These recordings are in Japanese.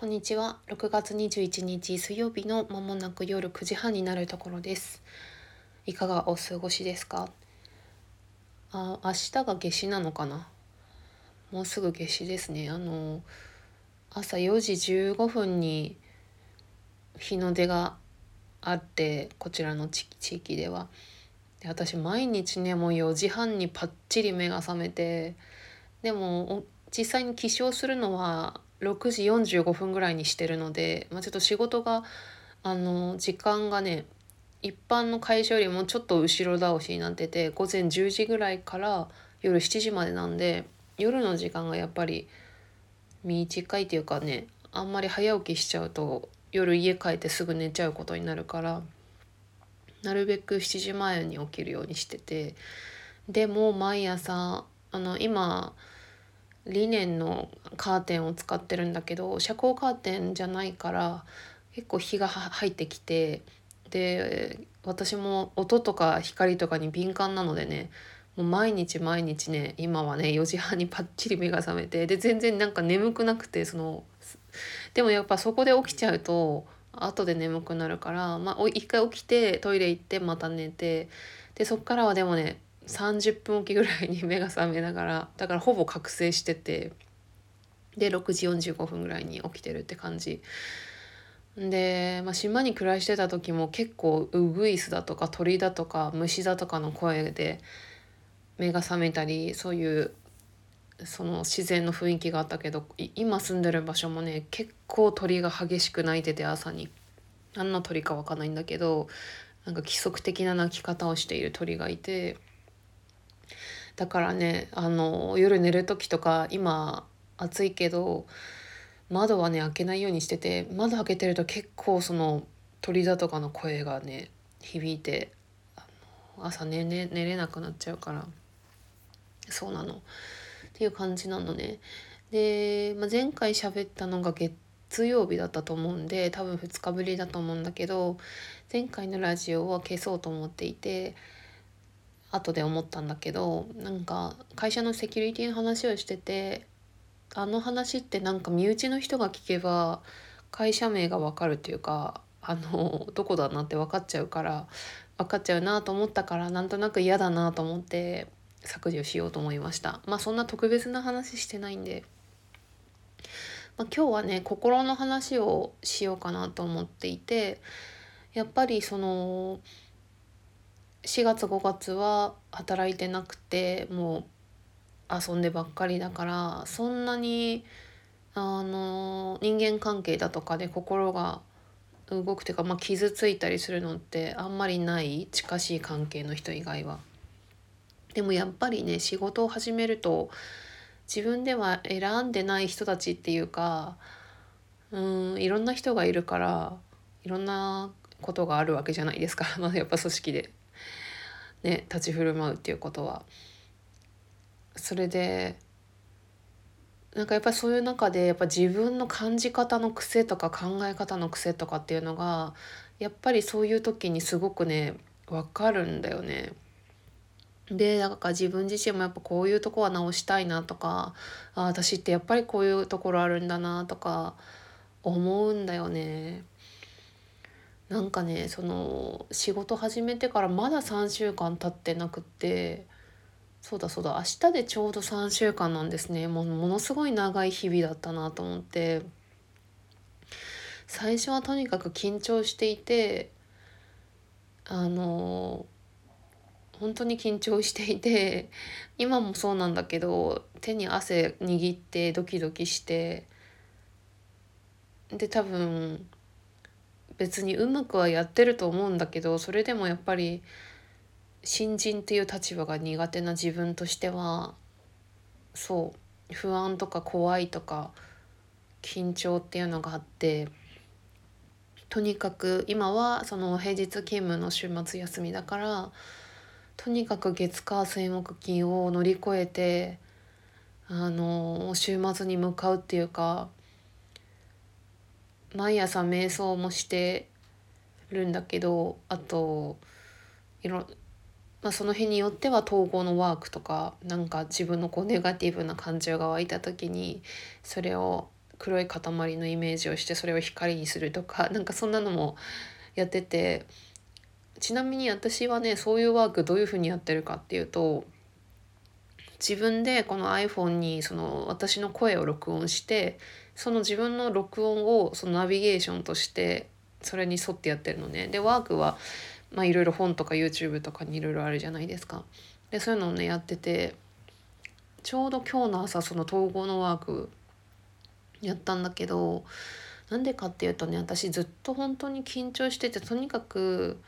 こんにちは。6月21日水曜日のまもなく夜9時半になるところです。いかがお過ごしですか？あ、明日が夏至なのかな？もうすぐ夏至ですね。あの、朝4時15分に日の出があって、こちらの地域では。で私毎日ね、もう4時半にパッチリ目が覚めて、でも実際に起床するのは6時45分ぐらいにしてるので、まあ、ちょっと仕事があの時間がね一般の会社よりもちょっと後ろ倒しになってて午前10時ぐらいから夜7時までなんで夜の時間がやっぱり短いっていうかねあんまり早起きしちゃうと夜家帰ってすぐ寝ちゃうことになるからなるべく7時前に起きるようにしててでも毎朝あの今リネンのカーテンを使ってるんだけど遮光カーテンじゃないから結構日が入ってきてで私も音とか光とかに敏感なのでねもう毎日毎日ね今はね4時半にパッチリ目が覚めてで全然なんか眠くなくてそのでもやっぱそこで起きちゃうと後で眠くなるからまあ一回起きてトイレ行ってまた寝てでそっからはでもね30分おきぐらいに目が覚めながらだからほぼ覚醒しててで6時45分ぐらいに起きてるって感じ。で、まあ、島に暮らしてた時も結構ウグイスだとか鳥だとか虫だとかの声で目が覚めたりそういうその自然の雰囲気があったけど今住んでる場所もね結構鳥が激しく鳴いてて朝に。何の鳥か分かんないんだけどなんか規則的な鳴き方をしている鳥がいてだからねあの夜寝る時とか今暑いけど窓はね開けないようにしてて窓開けてると結構その鳥だとかの声がね響いて朝寝寝寝れなくなっちゃうからそうなのっていう感じなのね。で、まあ、前回喋ったのが月曜日だったと思うんで多分2日ぶりだと思うんだけど前回のラジオは消そうと思っていて後で思ったんだけどなんか会社のセキュリティの話をしててあの話ってなんか身内の人が聞けば会社名が分かるっていうかあのどこだなって分かっちゃうから分かっちゃうなと思ったからなんとなく嫌だなと思って削除しようと思いました。まあそんな特別な話してないんで、まあ、今日はね心の話をしようかなと思っていてやっぱりその4月5月は働いてなくてもう遊んでばっかりだからそんなにあの人間関係だとかで心が動くというか、まあ、傷ついたりするのってあんまりない近しい関係の人以外は。でもやっぱりね仕事を始めると自分では選んでない人たちっていうかうんいろんな人がいるからいろんなことがあるわけじゃないですか まあやっぱ組織でね立ち振る舞うっていうことは。それでなんかやっぱりそういう中でやっぱ自分の感じ方の癖とか考え方の癖とかっていうのがやっぱりそういう時にすごくね分かるんだよね。でなんか自分自身もやっぱこういうとこは直したいなとかあ私ってやっぱりこういうところあるんだなとか思うんだよね。なんかねその仕事始めてからまだ3週間経ってなくってそうだそうだ明日でちょうど3週間なんですね。もうものすごい長い日々だったなと思って。最初はとにかく緊張していてあの本当に緊張していて今もそうなんだけど手に汗握ってドキドキしてで多分別にうまくはやってると思うんだけどそれでもやっぱり新人っていう立場が苦手な自分としてはそう不安とか怖いとか緊張っていうのがあってとにかく今はその平日勤務の週末休みだからとにかく月火水木金を乗り越えてあの週末に向かうっていうか毎朝瞑想もしてるんだけどあといろ、まあ、その日によっては統合のワークとかなんか自分のこうネガティブな感情が湧いた時にそれを黒い塊のイメージをしてそれを光にするとか なんかそんなのもやっててちなみに私はねそういうワークどういうふうにやってるかっていうと自分でこの iPhone にその私の声を録音してその自分の録音をそのナビゲーションとしてそれに沿ってやってるのね。でワークはまあいろいろ本とか YouTube とかにいろいろあるじゃないですか。でそういうのをねやっててちょうど今日の朝その統合のワークやったんだけどなんでかっていうとね私ずっと本当に緊張しててとにかく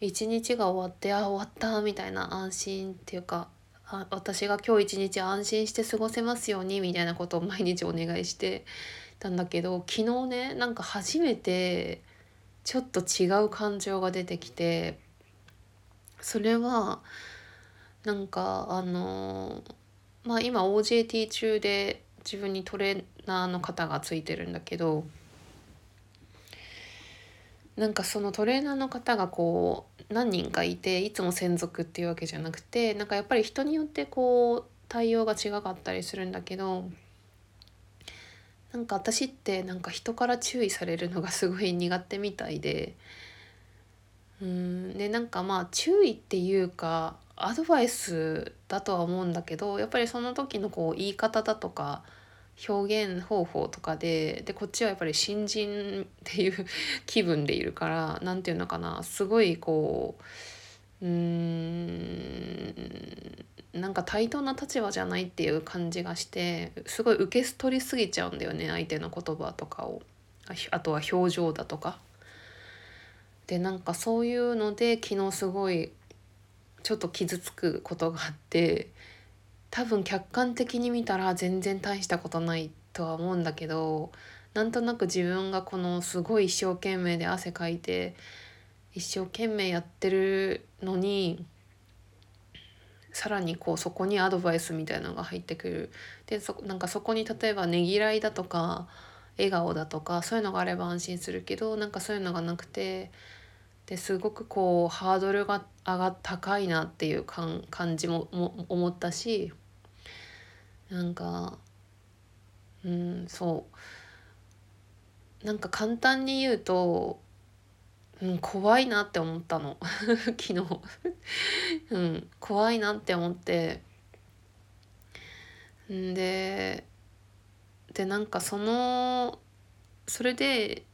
一日が終わってあ終わったみたいな安心っていうか私が今日一日安心して過ごせますようにみたいなことを毎日お願いしてたんだけど昨日ねなんか初めてちょっと違う感情が出てきてそれはなんかあのまあ今 OJT 中で自分にトレーナーの方がついてるんだけどなんかそのトレーナーの方がこう何人かいていつも専属っていうわけじゃなくてなんかやっぱり人によってこう対応が違かったりするんだけどなんか私ってなんか人から注意されるのがすごい苦手みたいでうんでなんかまあ注意っていうかアドバイスだとは思うんだけどやっぱりその時のこう言い方だとか表現方法とかででこっちはやっぱり新人っていう 気分でいるから何て言うのかなすごいこううーんなんか対等な立場じゃないっていう感じがしてすごい受け取りすぎちゃうんだよね相手の言葉とかをあとは表情だとか。でなんかそういうので昨日すごいちょっと傷つくことがあって多分客観的に見たら全然大したことないとは思うんだけどなんとなく自分がこのすごい一生懸命で汗かいて一生懸命やってるのにさらにこうそこにアドバイスみたいなのが入ってくる。でそなんかそこに例えばねぎらいだとか笑顔だとかそういうのがあれば安心するけどなんかそういうのがなくてですごくこうハードルが上が高いなっていう感じもも思ったしなんかうんそう。なんか簡単に言うと、うん、怖いなって思ったの。昨日。うん、怖いなって思って。んででなんかそのそれで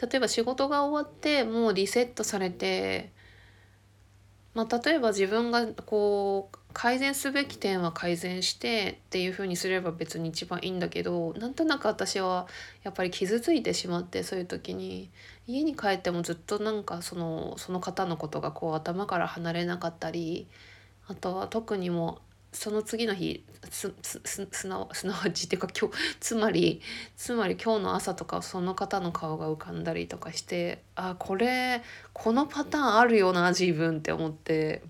例えば仕事が終わってもうリセットされてまあ、例えば自分がこう改善すべき点は改善してっていうふうにすれば別に一番いいんだけどなんとなく私はやっぱり傷ついてしまってそういう時に家に帰ってもずっとなんかそのその方のことがこう頭から離れなかったりあとは特にもその次の日すなすなわちっていうか今日つまりつまり今日の朝とかその方の顔が浮かんだりとかしてあこれこのパターンあるよな自分って思って。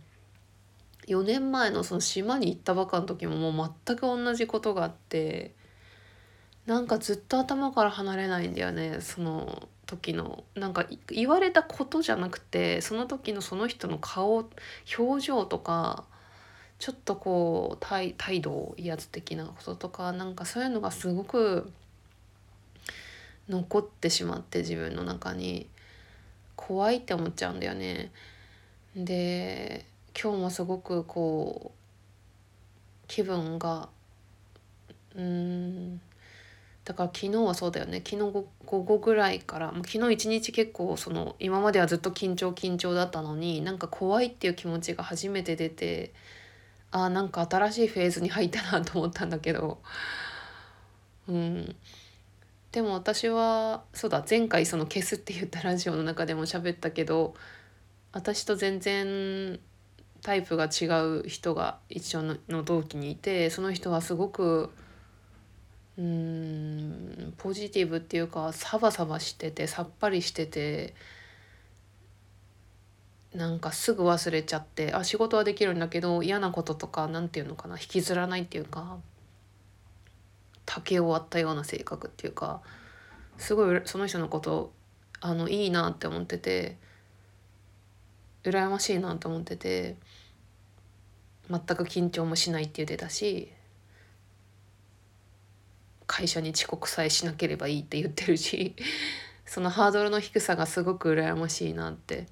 4年前のその島に行ったばかの時ももう全く同じことがあってなんかずっと頭から離れないんだよねその時の。なんか言われたことじゃなくてその時のその人の顔表情とかちょっとこう態態度威圧的なこととかなんかそういうのがすごく残ってしまって自分の中に怖いって思っちゃうんだよね。で今日もすごくこう気分がうんだから昨日はそうだよね昨日午後ぐらいから昨日一日結構その今まではずっと緊張緊張だったのになんか怖いっていう気持ちが初めて出てあなんか新しいフェーズに入ったなと思ったんだけど。うん。でも私はそうだ前回その消すって言ったラジオの中でも喋ったけど私と全然タイプが違う人が一緒の同期にいてその人はすごくうんポジティブっていうかサバサバしててさっぱりしててなんかすぐ忘れちゃってあ仕事はできるんだけど嫌なこととか何て言うのかな引きずらないっていうか竹を割ったような性格っていうかすごいその人のことあのいいなって思ってて羨ましいなと思ってて全く緊張もしないって言ってたし会社に遅刻さえしなければいいって言ってるしそのハードルの低さがすごく羨ましいなって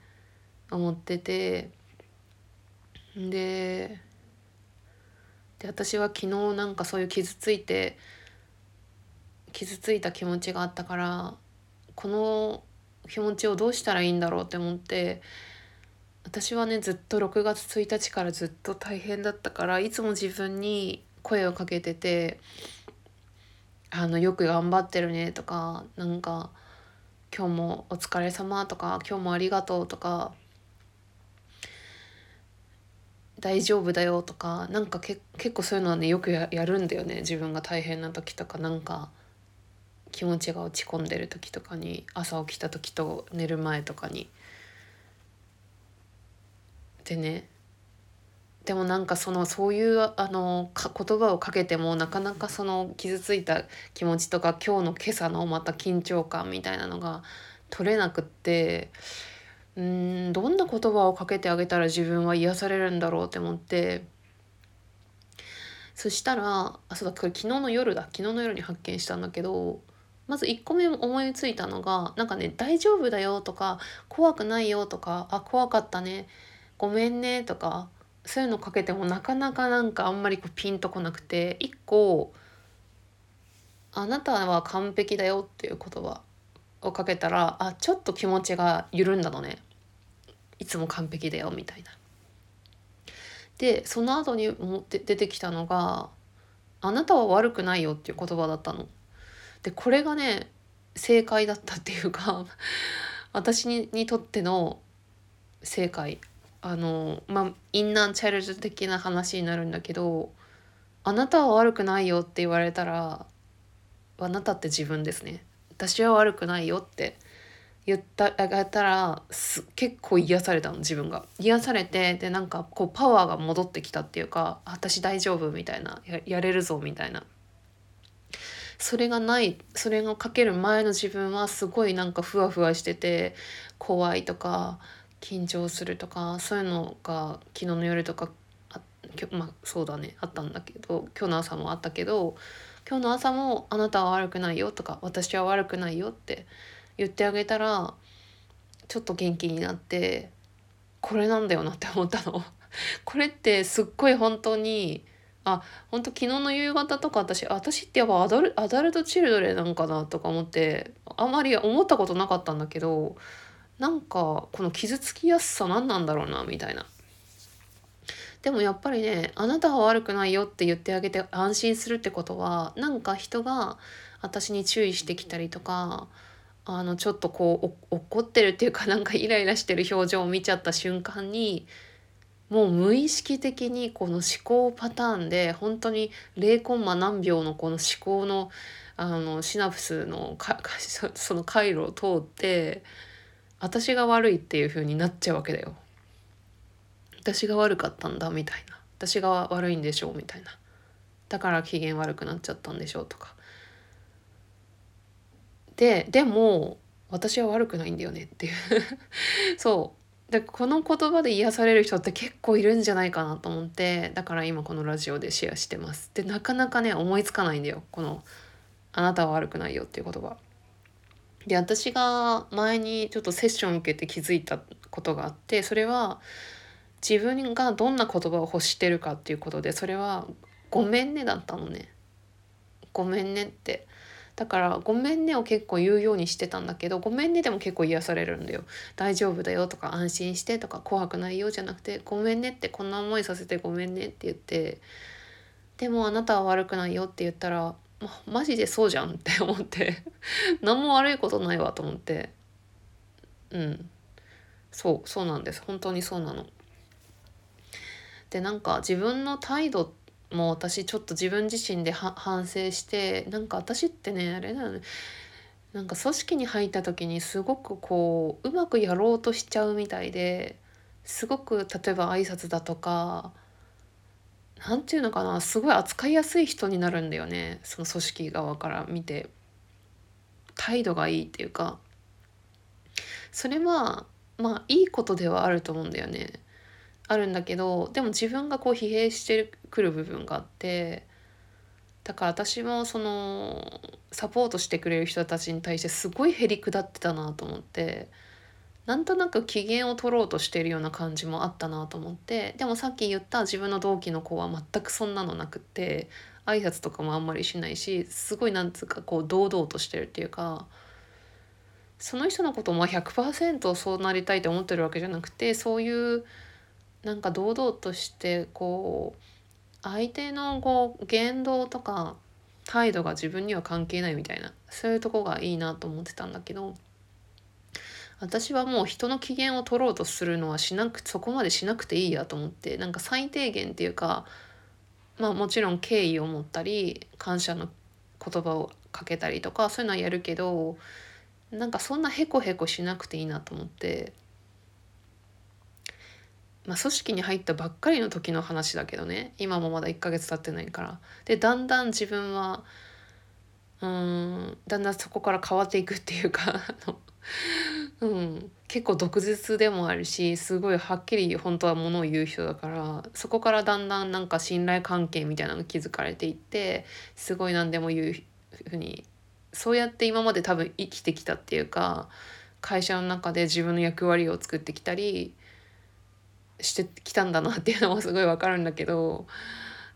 思ってて。でで私は昨日なんかそういう傷ついて傷ついた気持ちがあったからこの気持ちをどうしたらいいんだろうって思って私はねずっと6月1日からずっと大変だったからいつも自分に声をかけてて「あのよく頑張ってるね」とかなんか「今日もお疲れ様とか「今日もありがとう」とか「大丈夫だよ」とかなんか結構そういうのはねよくやるんだよね自分が大変な時とかなんか気持ちが落ち込んでる時とかに朝起きた時と寝る前とかに。でねでもなんかそのそういうあの言葉をかけてもなかなかその傷ついた気持ちとか今日の今朝のまた緊張感みたいなのが取れなくってうんどんな言葉をかけてあげたら自分は癒されるんだろうって思って。そしたらあそうだこれ昨日の夜だ。昨日の夜に発見したんだけどまず1個目思いついたのがなんかね「大丈夫だよ」とか「怖くないよ」とか「あ怖かったね」「ごめんね」とかそういうのかけてもなかなかなんかあんまりこうピンとこなくて。1個「あなたは完璧だよ」っていう言葉。をかけたらあちょっと気持ちが緩んだのねいつも完璧だよみたいな。でその後にも出てきたのが「あなたは悪くないよ」っていう言葉だったの。でこれがね正解だったっていうか 私ににとっての正解あのまあインナーチャイルド的な話になるんだけど「あなたは悪くないよ」って言われたら「あなたって自分ですね」「私は悪くないよ」って言ったあげたら結構癒されたの自分が。癒されてでなんかこうパワーが戻ってきたっていうか「私大丈夫」みたいなや「やれるぞ」みたいな。それがないそれがかける前の自分はすごいなんかふわふわしてて怖いとか緊張するとかそういうのが昨日の夜とかあまあそうだねあったんだけど今日の朝もあったけど今日の朝も「あなたは悪くないよ」とか「私は悪くないよ」って言ってあげたらちょっと元気になってこれなんだよなって思ったの。これってすっごい本当にあ本当昨日の夕方とか私私ってやっぱアダルアダルトチルドレンなんかなとか思ってあまり思ったことなかったんだけどなんかこの傷つきやすさ何なんだろうなみたいな。でもやっぱりねあなたは悪くないよって言ってあげて安心するってことはなんか人が私に注意してきたりとかあのちょっとこう怒ってるっていうかなんかイライラしてる表情を見ちゃった瞬間にもう無意識的にこの思考パターンで本当に0コンマ何秒のこの思考のあのシナプスのか その回路を通って私が悪いっていう風になっちゃうわけだよ。私が悪かったんだみたいな。私が悪いんでしょうみたいな。だから機嫌悪くなっちゃったんでしょうとか。ででも私は悪くないんだよねっていう。そう。でこの言葉で癒される人って結構いるんじゃないかなと思ってだから今このラジオでシェアしてます。でなかなかね思いつかないんだよ。この「あなたは悪くないよ」っていう言葉。で私が前にちょっとセッション受けて気づいたことがあってそれは自分がどんな言葉を欲してるかっていうことでそれは「ごめんね」だったのね。ごめんねってだから「ごめんね」を結構言うようにしてたんだけど「ごめんね」でも結構癒されるんだよ。大丈夫だよとか安心してとか怖くないよじゃなくて「ごめんね」ってこんな思いさせてごめんねって言ってでもあなたは悪くないよって言ったらマジでそうじゃんって思って 何も悪いことないわと思ってうんそうそうなんです本当にそうなの。でなんか自分の態度も私ちょっと自分自身で反省してなんか私ってねあれだよね。なんか組織に入った時にすごくこううまくやろうとしちゃうみたいですごく例えば挨拶だとか何て言うのかなすごい扱いやすい人になるんだよね。その組織側から見て。態度がいいっていうか。それはまあいいことではあると思うんだよね。あるんだけどでも自分がこう疲弊してくる部分があってだから私もそのサポートしてくれる人たちに対してすごいへりくだってたなと思ってなんとなく機嫌を取ろうとしてるような感じもあったなと思ってでもさっき言った自分の同期の子は全くそんなのなくって挨拶とかもあんまりしないしすごいなんつうかこう堂々としてるっていうかその人のことも100%そうなりたいと思ってるわけじゃなくてそういうなんか堂々としてこう相手のこう言動とか態度が自分には関係ないみたいなそういうとこがいいなと思ってたんだけど私はもう人の機嫌を取ろうとするのはしなくそこまでしなくていいやと思ってなんか最低限っていうかまあもちろん敬意を持ったり感謝の言葉をかけたりとかそういうのはやるけどなんかそんなへこへこしなくていいなと思って、まあ、組織に入ったばっかりの時の話だけどね。今もまだ1ヶ月経ってないから。でだんだん自分はうんだんだんそこから変わっていくっていうかうん、結構毒舌でもあるしすごいはっきり本当はものを言う人だからそこからだんだんなんか信頼関係みたいなのが築かれていってすごい何でも言うふうにそうやって今まで多分生きてきたっていうか会社の中で自分の役割を作ってきたりしてきたんだなっていうのもすごいわかるんだけど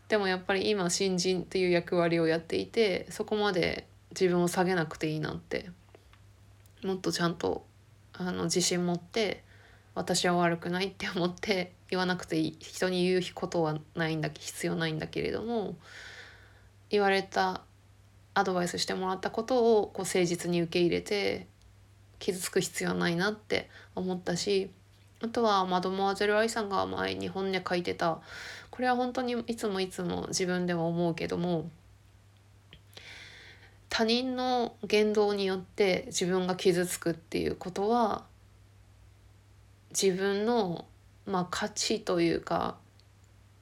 でもやっぱり今新人っていう役割をやっていてそこまで自分を下げなくていいなってもっとちゃんとあの自信持って私は悪くないって思って言わなくていい人に言うことはないんだ必要ないんだけれども言われたアドバイスしてもらったことをこう誠実に受け入れて傷つく必要はないなって思ったしあとはマドモアゼル愛さんが前に本で書いてた。これは本当にいつもいつも自分では思うけども他人の言動によって自分が傷つくっていうことは自分の、まあ、価値というか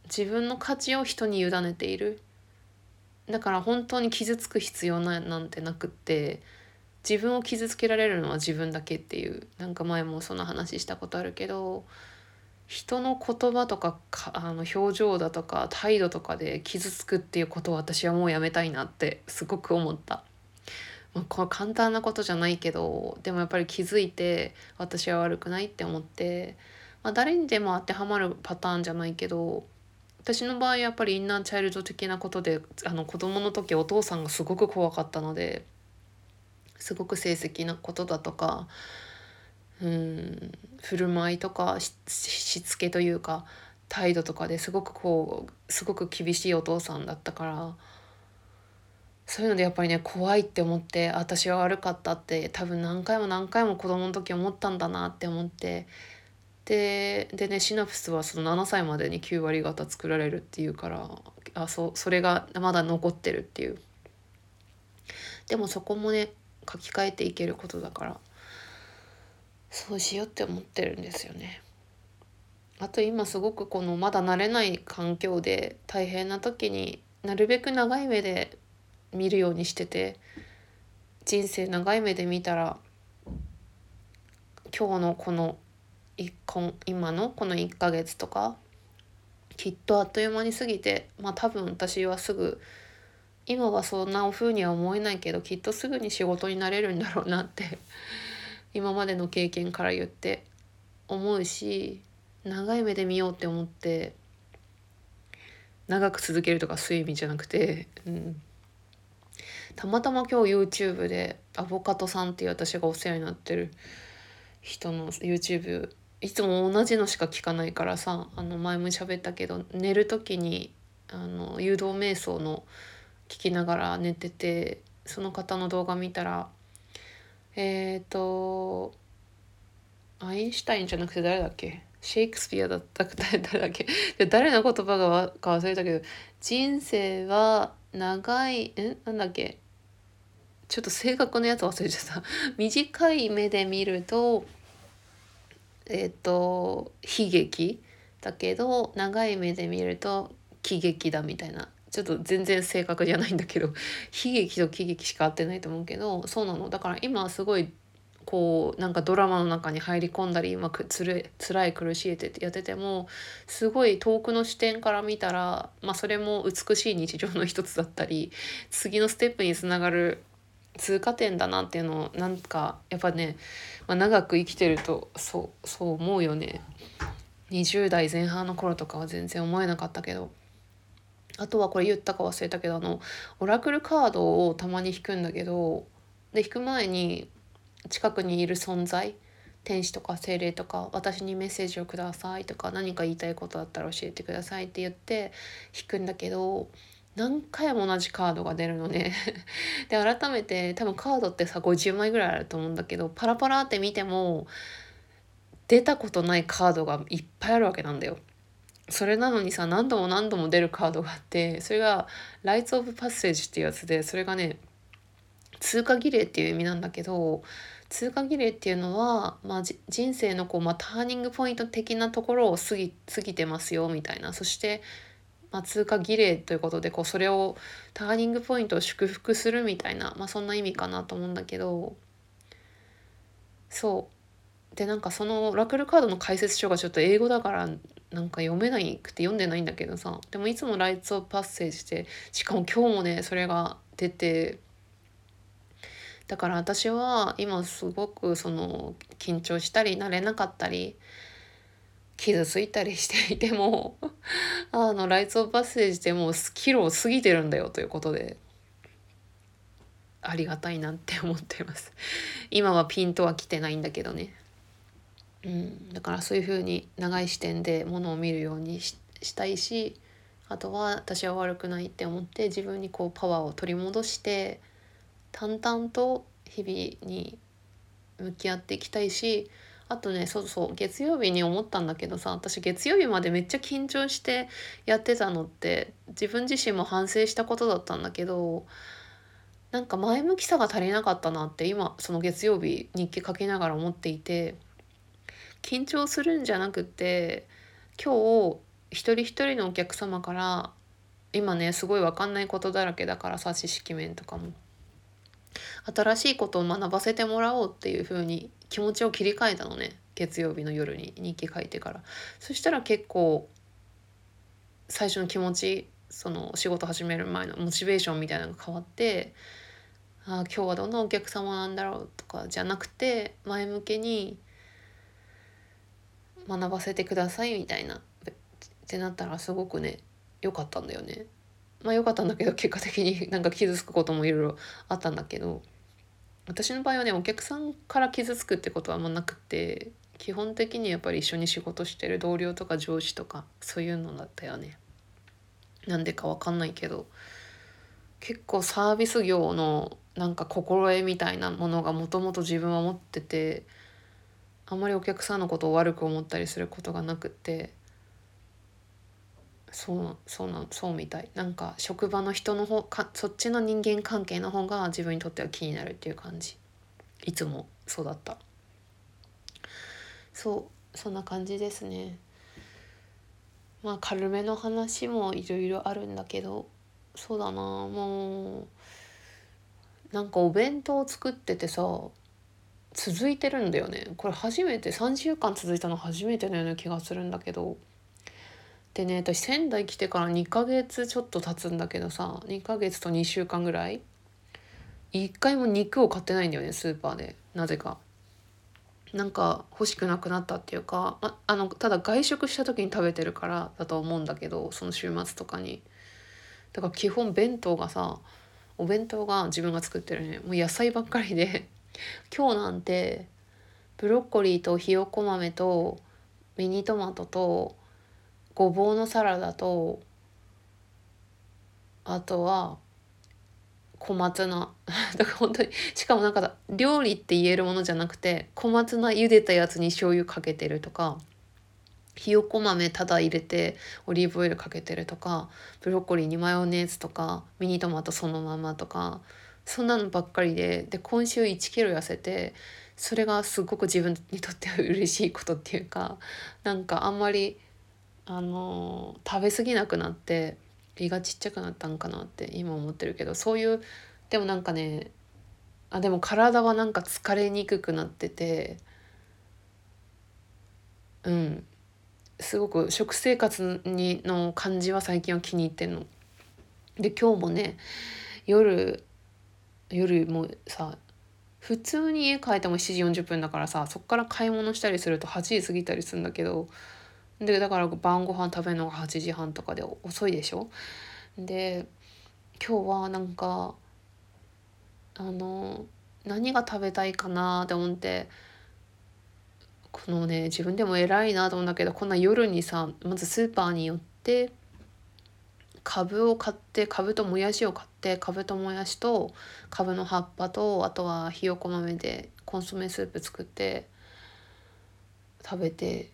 自分の価値を人に委ねている。だから本当に傷つく必要なんてなくって自分を傷つけられるのは自分だけっていうなんか前もそんな話したことあるけど人の言葉とかかあの表情だとか態度とかで傷つくっていうことを私はもうやめたいなってすごく思った。まあ、これ簡単なことじゃないけどでもやっぱり気づいて私は悪くないって思って、まあ、誰にでも当てはまるパターンじゃないけど私の場合やっぱりインナーチャイルド的なことであの子供の時お父さんがすごく怖かったのですごく成績なことだとかうん振る舞いとかしつけというか態度とかですごくこうすごく厳しいお父さんだったからそういうのでやっぱりね怖いって思って私は悪かったって多分何回も何回も子供の時思ったんだなって思ってででねシナプスはその7歳までに9割方作られるっていうからあそそれがまだ残ってるっていう。でもそこもね書き換えていけることだからそうしようって思ってるんですよね。あと今すごくこのまだ慣れない環境で大変な時になるべく長い目で見るようにしてて人生長い目で見たら今日のこの今のこの1ヶ月とかきっとあっという間に過ぎてまあ多分私はすぐ今はそんな風には思えないけどきっとすぐに仕事になれるんだろうなって 今までの経験から言って思うし長い目で見ようって思って長く続けるとかそういう意味じゃなくて、うん、たまたま今日 YouTube でアボカドさんっていう私がお世話になってる人の YouTube いつも同じのしか聞かないからさあの前も喋ったけど寝る時にあの誘導瞑想の聞きながら寝ててその方の動画見たらえっ、ー、とアインシュタインじゃなくて誰だっけ？シェイクスピアだったか誰だっけ？誰の言葉がか忘れたけど人生は長いえ？なんだっけ？ちょっと正確なやつ忘れちゃった。短い目で見るとえっ、ー、と悲劇だけど長い目で見ると喜劇だみたいな。ちょっと全然正確じゃないんだけど 悲劇と喜劇しか合ってないと思うけどそうなのだから今すごいこうなんかドラマの中に入り込んだり、ま、くつる辛い苦しいってやっててもすごい遠くの視点から見たら、まあ、それも美しい日常の一つだったり次のステップにつながる通過点だなっていうのをなんかやっぱね、まあ、長く生きてるとそうそう思うよね。20代前半の頃とかは全然思えなかったけどあとはこれ言ったか忘れたけどあのオラクルカードをたまに引くんだけどで引く前に近くにいる存在天使とか精霊とか私にメッセージをくださいとか何か言いたいことだったら教えてくださいって言って引くんだけど何回も同じカードが出るのね で改めて多分カードってさ50枚ぐらいあると思うんだけどパラパラって見ても出たことないカードがいっぱいあるわけなんだよ。それなのにさ何度も何度も出るカードがあってそれが「ライツ・オブ・パッセージ」っていうやつでそれがね通過儀礼っていう意味なんだけど通過儀礼っていうのは、まあ、人生のこう、まあ、ターニングポイント的なところを過ぎ過ぎてますよみたいな。そして、まあ、通過儀礼ということでこうそれをターニングポイントを祝福するみたいな、まあ、そんな意味かなと思うんだけど。そう。でなんかそのラクルカードの解説書がちょっと英語だからなんか読めないくて読んでないんだけどさ。でもいつもライツ・オブ・パッセージでしかも今日もねそれが出て。だから私は今すごくその緊張したり慣れなかったり傷ついたりしていても あのライツ・オブ・パッセージでもうスキロを過ぎてるんだよということで。ありがたいなって思ってます。今はピンとは来てないんだけどね。うん、だからそういうふうに長い視点でものを見るようにしたいしあとは私は悪くないって思って自分にこうパワーを取り戻して淡々と日々に向き合っていきたいしあとねそうそう月曜日に思ったんだけどさ私月曜日までめっちゃ緊張してやってたのって自分自身も反省したことだったんだけどなんか前向きさが足りなかったなって今その月曜日日記書きながら思っていて緊張するんじゃなくて今日一人一人のお客様から今ねすごい分かんないことだらけだからさ知識面とかも。新しいことを学ばせてもらおうっていう風に気持ちを切り替えたのね月曜日の夜に日記書いてから。そしたら結構最初の気持ちその仕事始める前のモチベーションみたいなのが変わってああ今日はどんなお客様なんだろうとかじゃなくて前向きに学ばせてくださいみたいなってなったらすごくね良かったんだよね。まあ良かったんだけど結果的に なんか傷つくこともいろいろあったんだけど私の場合はねお客さんから傷つくってことはあんまなくて基本的にやっぱり一緒に仕事してる同僚とか上司とかそういうのだったよね。なんでかわかんないけど結構サービス業のなんか心得みたいなものがもともと自分は持っててあんまりお客さんのことを悪く思ったりすることがなくてそうそうなそうみたい。なんか職場の人の方かそっちの人間関係の方が自分にとっては気になるっていう感じ。いつもそうだった。そうそんな感じですね。まあ軽めの話もいろいろあるんだけどそうだなもうなんかお弁当を作っててさ続いてるんだよね。これ初めて3週間続いたの初めてのような気がするんだけど。でね私仙台来てから2ヶ月ちょっと経つんだけどさ2ヶ月と2週間ぐらい。1回も肉を買ってないんだよねスーパーで。なぜか。なんか欲しくなくなったっていうかああのただ外食した時に食べてるからだと思うんだけどその週末とかに。だから基本弁当がさお弁当が自分が作ってるね。もう野菜ばっかりで。今日なんてブロッコリーとひよこ豆とミニトマトとごぼうのサラダとあとは小松菜。だから本当にしかもなんか料理って言えるものじゃなくて小松菜茹でたやつに醤油かけてるとかひよこ豆ただ入れてオリーブオイルかけてるとかブロッコリーにマヨネーズとかミニトマトそのままとかそんなのばっかりでで今週1キロ痩せてそれがすごく自分にとっては嬉しいことっていうかなんかあんまりあの食べ過ぎなくなって胃がちっちゃくなったんかなって今思ってるけどそういうでもなんかねあでも体はなんか疲れにくくなっててうんすごく食生活にの感じは最近は気に入ってんの。で今日もね夜夜もさ普通に家帰っても7時40分だからさそっから買い物したりすると8時過ぎたりするんだけどでだから晩ご飯食べるのが8時半とかで遅いでしょ？で今日はなんかあの何が食べたいかなって思ってこのね自分でも偉いなと思うんだけどこんな夜にさまずスーパーに寄って株を買って株ともやしを買って株ともやしと株の葉っぱとあとはひよこ豆でコンソメスープ作って食べて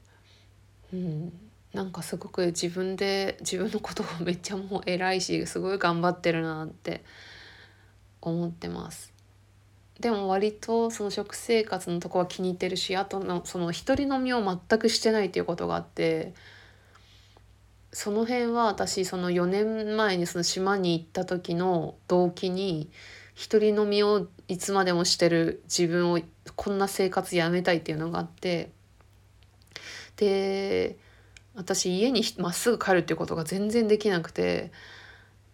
うんなんかすごく自分で自分のことをめっちゃもう偉いしすごい頑張ってるなって思ってます。でも割とその食生活のとこは気に入ってるしあとのその一人飲みを全くしてないっていうことがあってその辺は私その4年前にその島に行った時の動機に一人飲みをいつまでもしてる自分をこんな生活やめたいっていうのがあってで私家にまっすぐ帰るっていうことが全然できなくて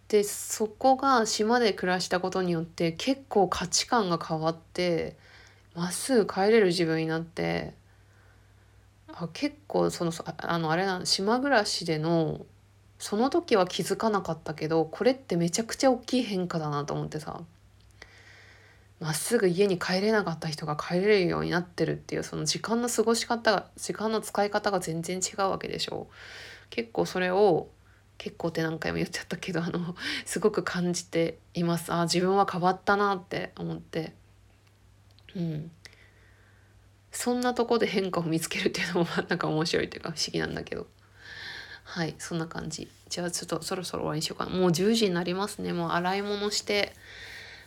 でそこが島で暮らしたことによって結構価値観が変わってまっすぐ帰れる自分になってあ結構そのあのあれな島暮らしでのその時は気づかなかったけどこれってめちゃくちゃ大きい変化だなと思ってさ。まっすぐ家に帰れなかった人が帰れるようになってるっていうその時間の過ごし方が時間の使い方が全然違うわけでしょ。結構それを結構って何回も言っちゃったけどあのすごく感じています。あ自分は変わったなって思って。うん。そんなとこで変化を見つけるっていうのもなんか面白いっていうか不思議なんだけど。はいそんな感じ。じゃあちょっとそろそろ終わりにしようかな。もう10時になりますね。もう洗い物して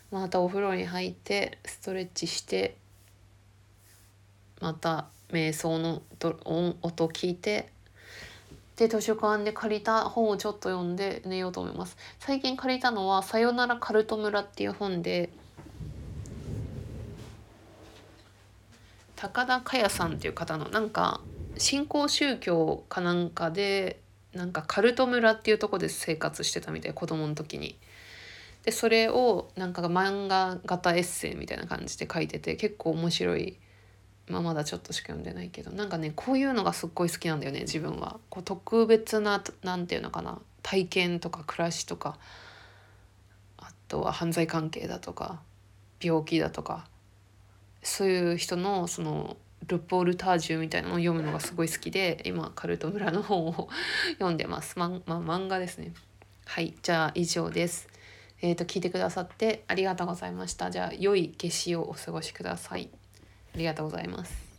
またお風呂に入ってストレッチしてまた瞑想の音聞いてで図書館で借りた本をちょっと読んで寝ようと思います。最近借りたのは「さよならカルト村」っていう本で高田佳也さんっていう方のなんか新興宗教かなんかでなんかカルト村っていうとこで生活してたみたい子供の時に。でそれをなんか漫画型エッセイみたいな感じで書いてて結構面白い、まあ、まだちょっとしか読んでないけど。なんかねこういうのがすっごい好きなんだよね自分は。こう特別な何て言うのかな。体験とか暮らしとか。あとは犯罪関係だとか。病気だとか。そういう人のそのルポルタージュみたいなのを読むのがすごい好きで今カルト村の本を読んでます。ままあ、漫画ですね。はいじゃあ以上です。えー、と聞いてくださってありがとうございました。じゃあ良い夏至をお過ごしください。ありがとうございます。